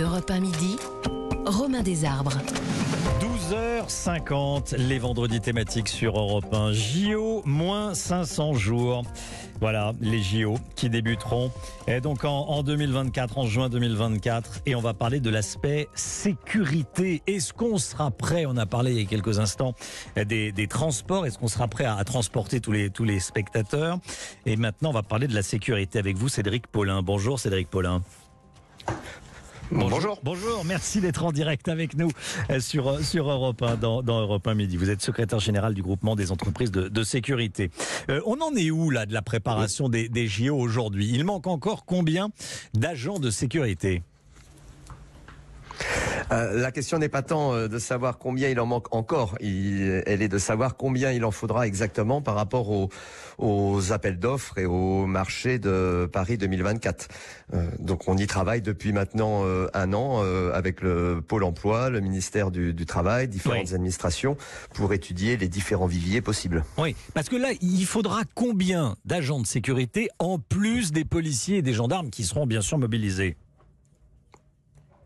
Europe 1 midi, Romain Desarbres. 12h50, les vendredis thématiques sur Europe 1. JO, moins 500 jours. Voilà, les JO qui débuteront et donc en, en 2024, en juin 2024. Et on va parler de l'aspect sécurité. Est-ce qu'on sera prêt On a parlé il y a quelques instants des, des transports. Est-ce qu'on sera prêt à, à transporter tous les, tous les spectateurs? Et maintenant, on va parler de la sécurité avec vous, Cédric Paulin. Bonjour, Cédric Paulin. Bonjour. Bonjour, merci d'être en direct avec nous euh, sur, euh, sur Europe 1, dans, dans Europe 1 Midi. Vous êtes secrétaire général du groupement des entreprises de, de sécurité. Euh, on en est où là de la préparation des, des JO aujourd'hui? Il manque encore combien d'agents de sécurité? Euh, la question n'est pas tant euh, de savoir combien il en manque encore, il- elle est de savoir combien il en faudra exactement par rapport aux, aux appels d'offres et au marché de Paris 2024. Euh, donc on y travaille depuis maintenant euh, un an avec le Pôle Emploi, le ministère du, du Travail, différentes Oui. administrations pour étudier les différents viviers possibles. Oui, parce que là, il faudra combien d'agents de sécurité en plus des policiers et des gendarmes qui seront bien sûr mobilisés?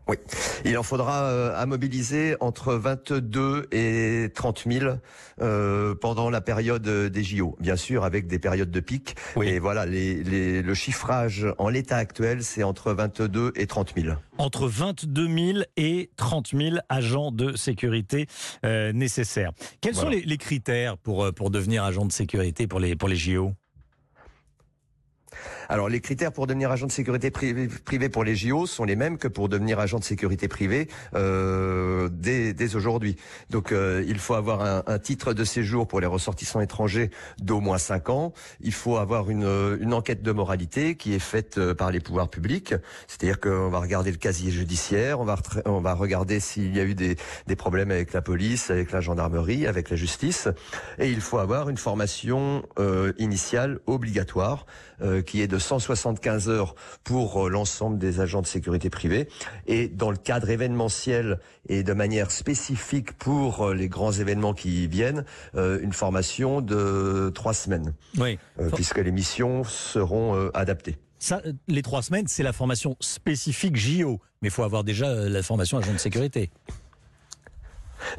Oui, il en faudra euh, à mobiliser entre 22 et 30 000 euh, pendant la période euh, des JO. Bien sûr, avec des périodes de pic. Oui. Et voilà, les, les- le chiffrage en l'état actuel, c'est entre 22 et 30 000. entre 22 000 et 30 000 agents de sécurité euh, nécessaires. Quels sont Voilà. les, les critères pour, euh, pour devenir agent de sécurité pour les, pour les JO Alors, les critères pour devenir agent de sécurité privé, privé pour les JO sont les mêmes que pour devenir agent de sécurité privé euh, dès, dès aujourd'hui. Donc, euh, il faut avoir un, un titre de séjour pour les ressortissants étrangers d'au moins 5 ans. Il faut avoir une, une enquête de moralité qui est faite euh, par les pouvoirs publics. C'est-à-dire qu'on va regarder le casier judiciaire, on va, on va regarder s'il y a eu des, des problèmes avec la police, avec la gendarmerie, avec la justice. Et il faut avoir une formation euh, initiale obligatoire euh, qui est de 175 heures pour euh, l'ensemble des agents de sécurité privée. Et dans le cadre événementiel et de manière spécifique pour euh, les grands événements qui viennent, euh, une formation de trois semaines, Oui. puisque les missions seront adaptées. Ça, les trois semaines, c'est la formation spécifique JO. Mais il faut avoir déjà la formation agent de sécurité.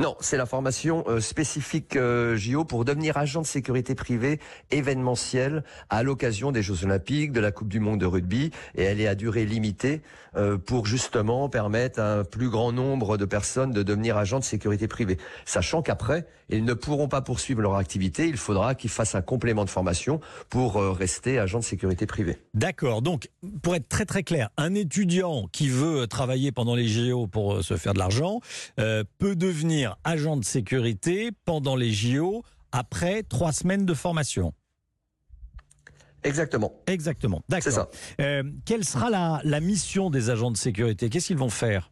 Non, c'est la formation euh, spécifique euh, JO pour devenir agent de sécurité privée événementiel à l'occasion des Jeux Olympiques, de la Coupe du Monde de rugby, et elle est à durée limitée euh, pour justement permettre à un plus grand nombre de personnes de devenir agent de sécurité privée. Sachant qu'après, ils ne pourront pas poursuivre leur activité, il faudra qu'ils fassent un complément de formation pour rester agent de sécurité privée. D'accord. Donc, pour être très très clair, un étudiant qui veut travailler pendant les JO pour se faire de l'argent peut devenir agent de sécurité pendant les JO après trois semaines de formation. Exactement. Exactement. D'accord. C'est ça. Euh, quelle sera la, la mission des agents de sécurité? Qu'est-ce qu'ils vont faire?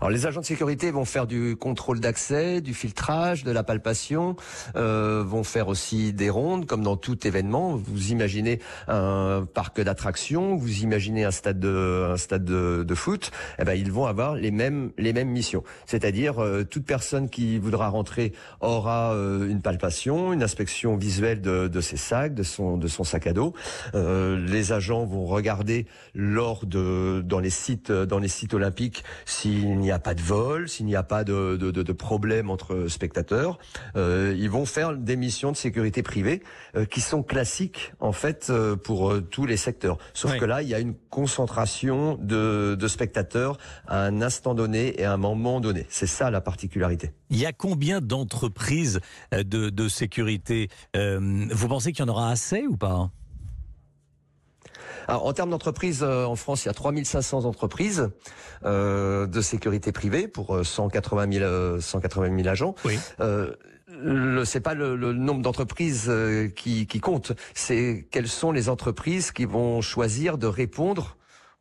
Alors les agents de sécurité vont faire du contrôle d'accès, du filtrage, de la palpation, euh, vont faire aussi des rondes comme dans tout événement. Vous imaginez un parc d'attractions, vous imaginez un stade de un stade de, de foot, eh ben ils vont avoir les mêmes les mêmes missions. C'est-à-dire euh, toute personne qui voudra rentrer aura euh, une palpation, une inspection visuelle de, de ses sacs, de son de son sac à dos. Euh, les agents vont regarder lors de dans les sites dans les sites olympiques s'il n'y a pas de vol, s'il n'y a pas de, de, de, de problème entre spectateurs. Euh, ils vont faire des missions de sécurité privée euh, qui sont classiques en fait euh, pour euh, tous les secteurs. Sauf Oui. que là, il y a une concentration de, de spectateurs à un instant donné et à un moment donné. C'est ça la particularité. Il y a combien d'entreprises euh, de, de sécurité Euh, Vous pensez qu'il y en aura assez ou pas? Alors, en termes d'entreprises, euh, en France, il y a 3500 entreprises euh, de sécurité privée pour euh, 180 000, euh, 180 000 agents. Oui. Euh, le, c'est pas le, le nombre d'entreprises euh, qui, qui compte, c'est quelles sont les entreprises qui vont choisir de répondre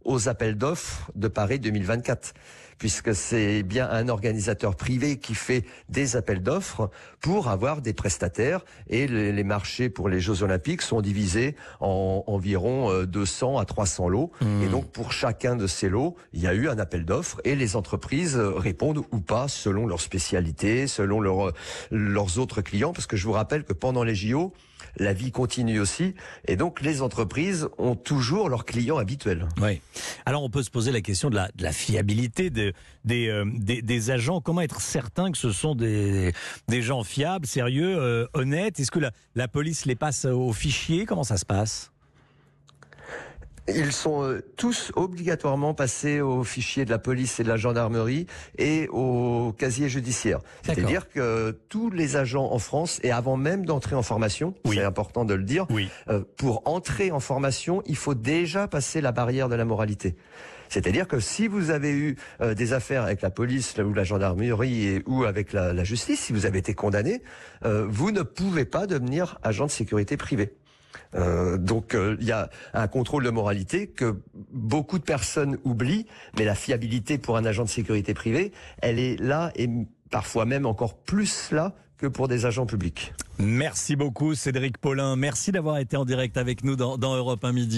aux appels d'offres de Paris 2024 puisque c'est bien un organisateur privé qui fait des appels d'offres pour avoir des prestataires et les, les marchés pour les Jeux Olympiques sont divisés en environ euh, 200 à 300 lots Mmh. et donc pour chacun de ces lots, il y a eu un appel d'offres et les entreprises euh, répondent ou pas selon leur spécialité, selon leur, leurs autres clients parce que je vous rappelle que pendant les JO, la vie continue aussi et donc les entreprises ont toujours leurs clients habituels. Oui. Alors on peut se poser la question de la, de la fiabilité de, des, euh, des, des agents. Comment être certain que ce sont des, des gens fiables, sérieux, euh, honnêtes? Est-ce que la, la police les passe au fichier? Comment ça se passe? Ils sont euh, tous obligatoirement passés au fichier de la police et de la gendarmerie et au casier judiciaire. C'est-à-dire que tous les agents en France, et avant même d'entrer en formation, Oui. c'est important de le dire, Oui. euh, pour entrer en formation, il faut déjà passer la barrière de la moralité. C'est-à-dire que si vous avez eu euh, des affaires avec la police ou la gendarmerie ou avec la, la justice, si vous avez été condamné, euh, vous ne pouvez pas devenir agent de sécurité privée. Euh, donc il y a un contrôle de moralité que beaucoup de personnes oublient, mais la fiabilité pour un agent de sécurité privée, elle est là et parfois même encore plus là que pour des agents publics. Merci beaucoup Cédric Paulin. Merci d'avoir été en direct avec nous dans, dans Europe 1 Midi.